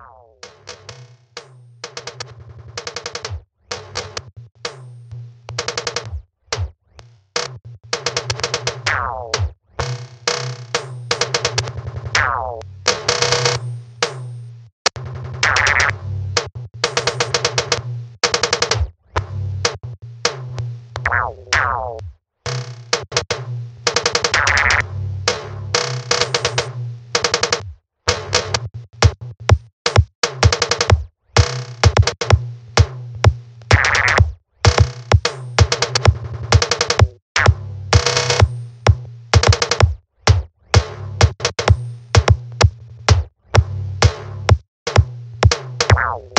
Ow. Wow.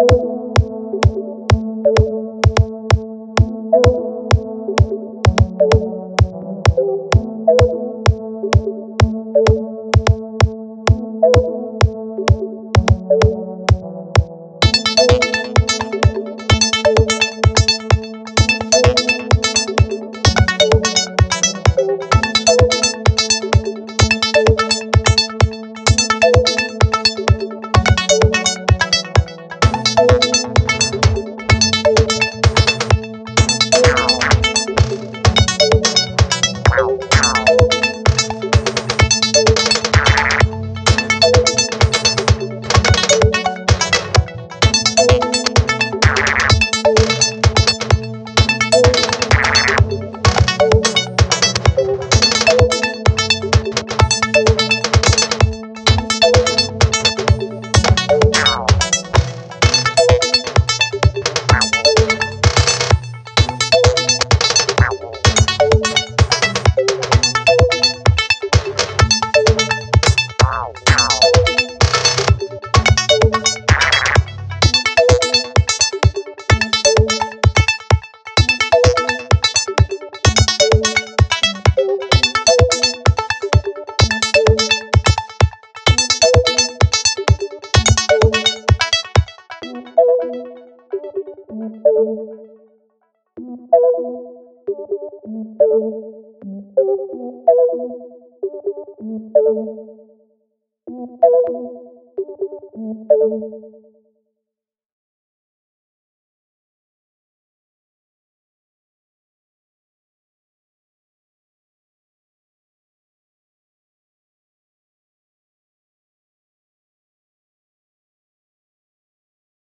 you.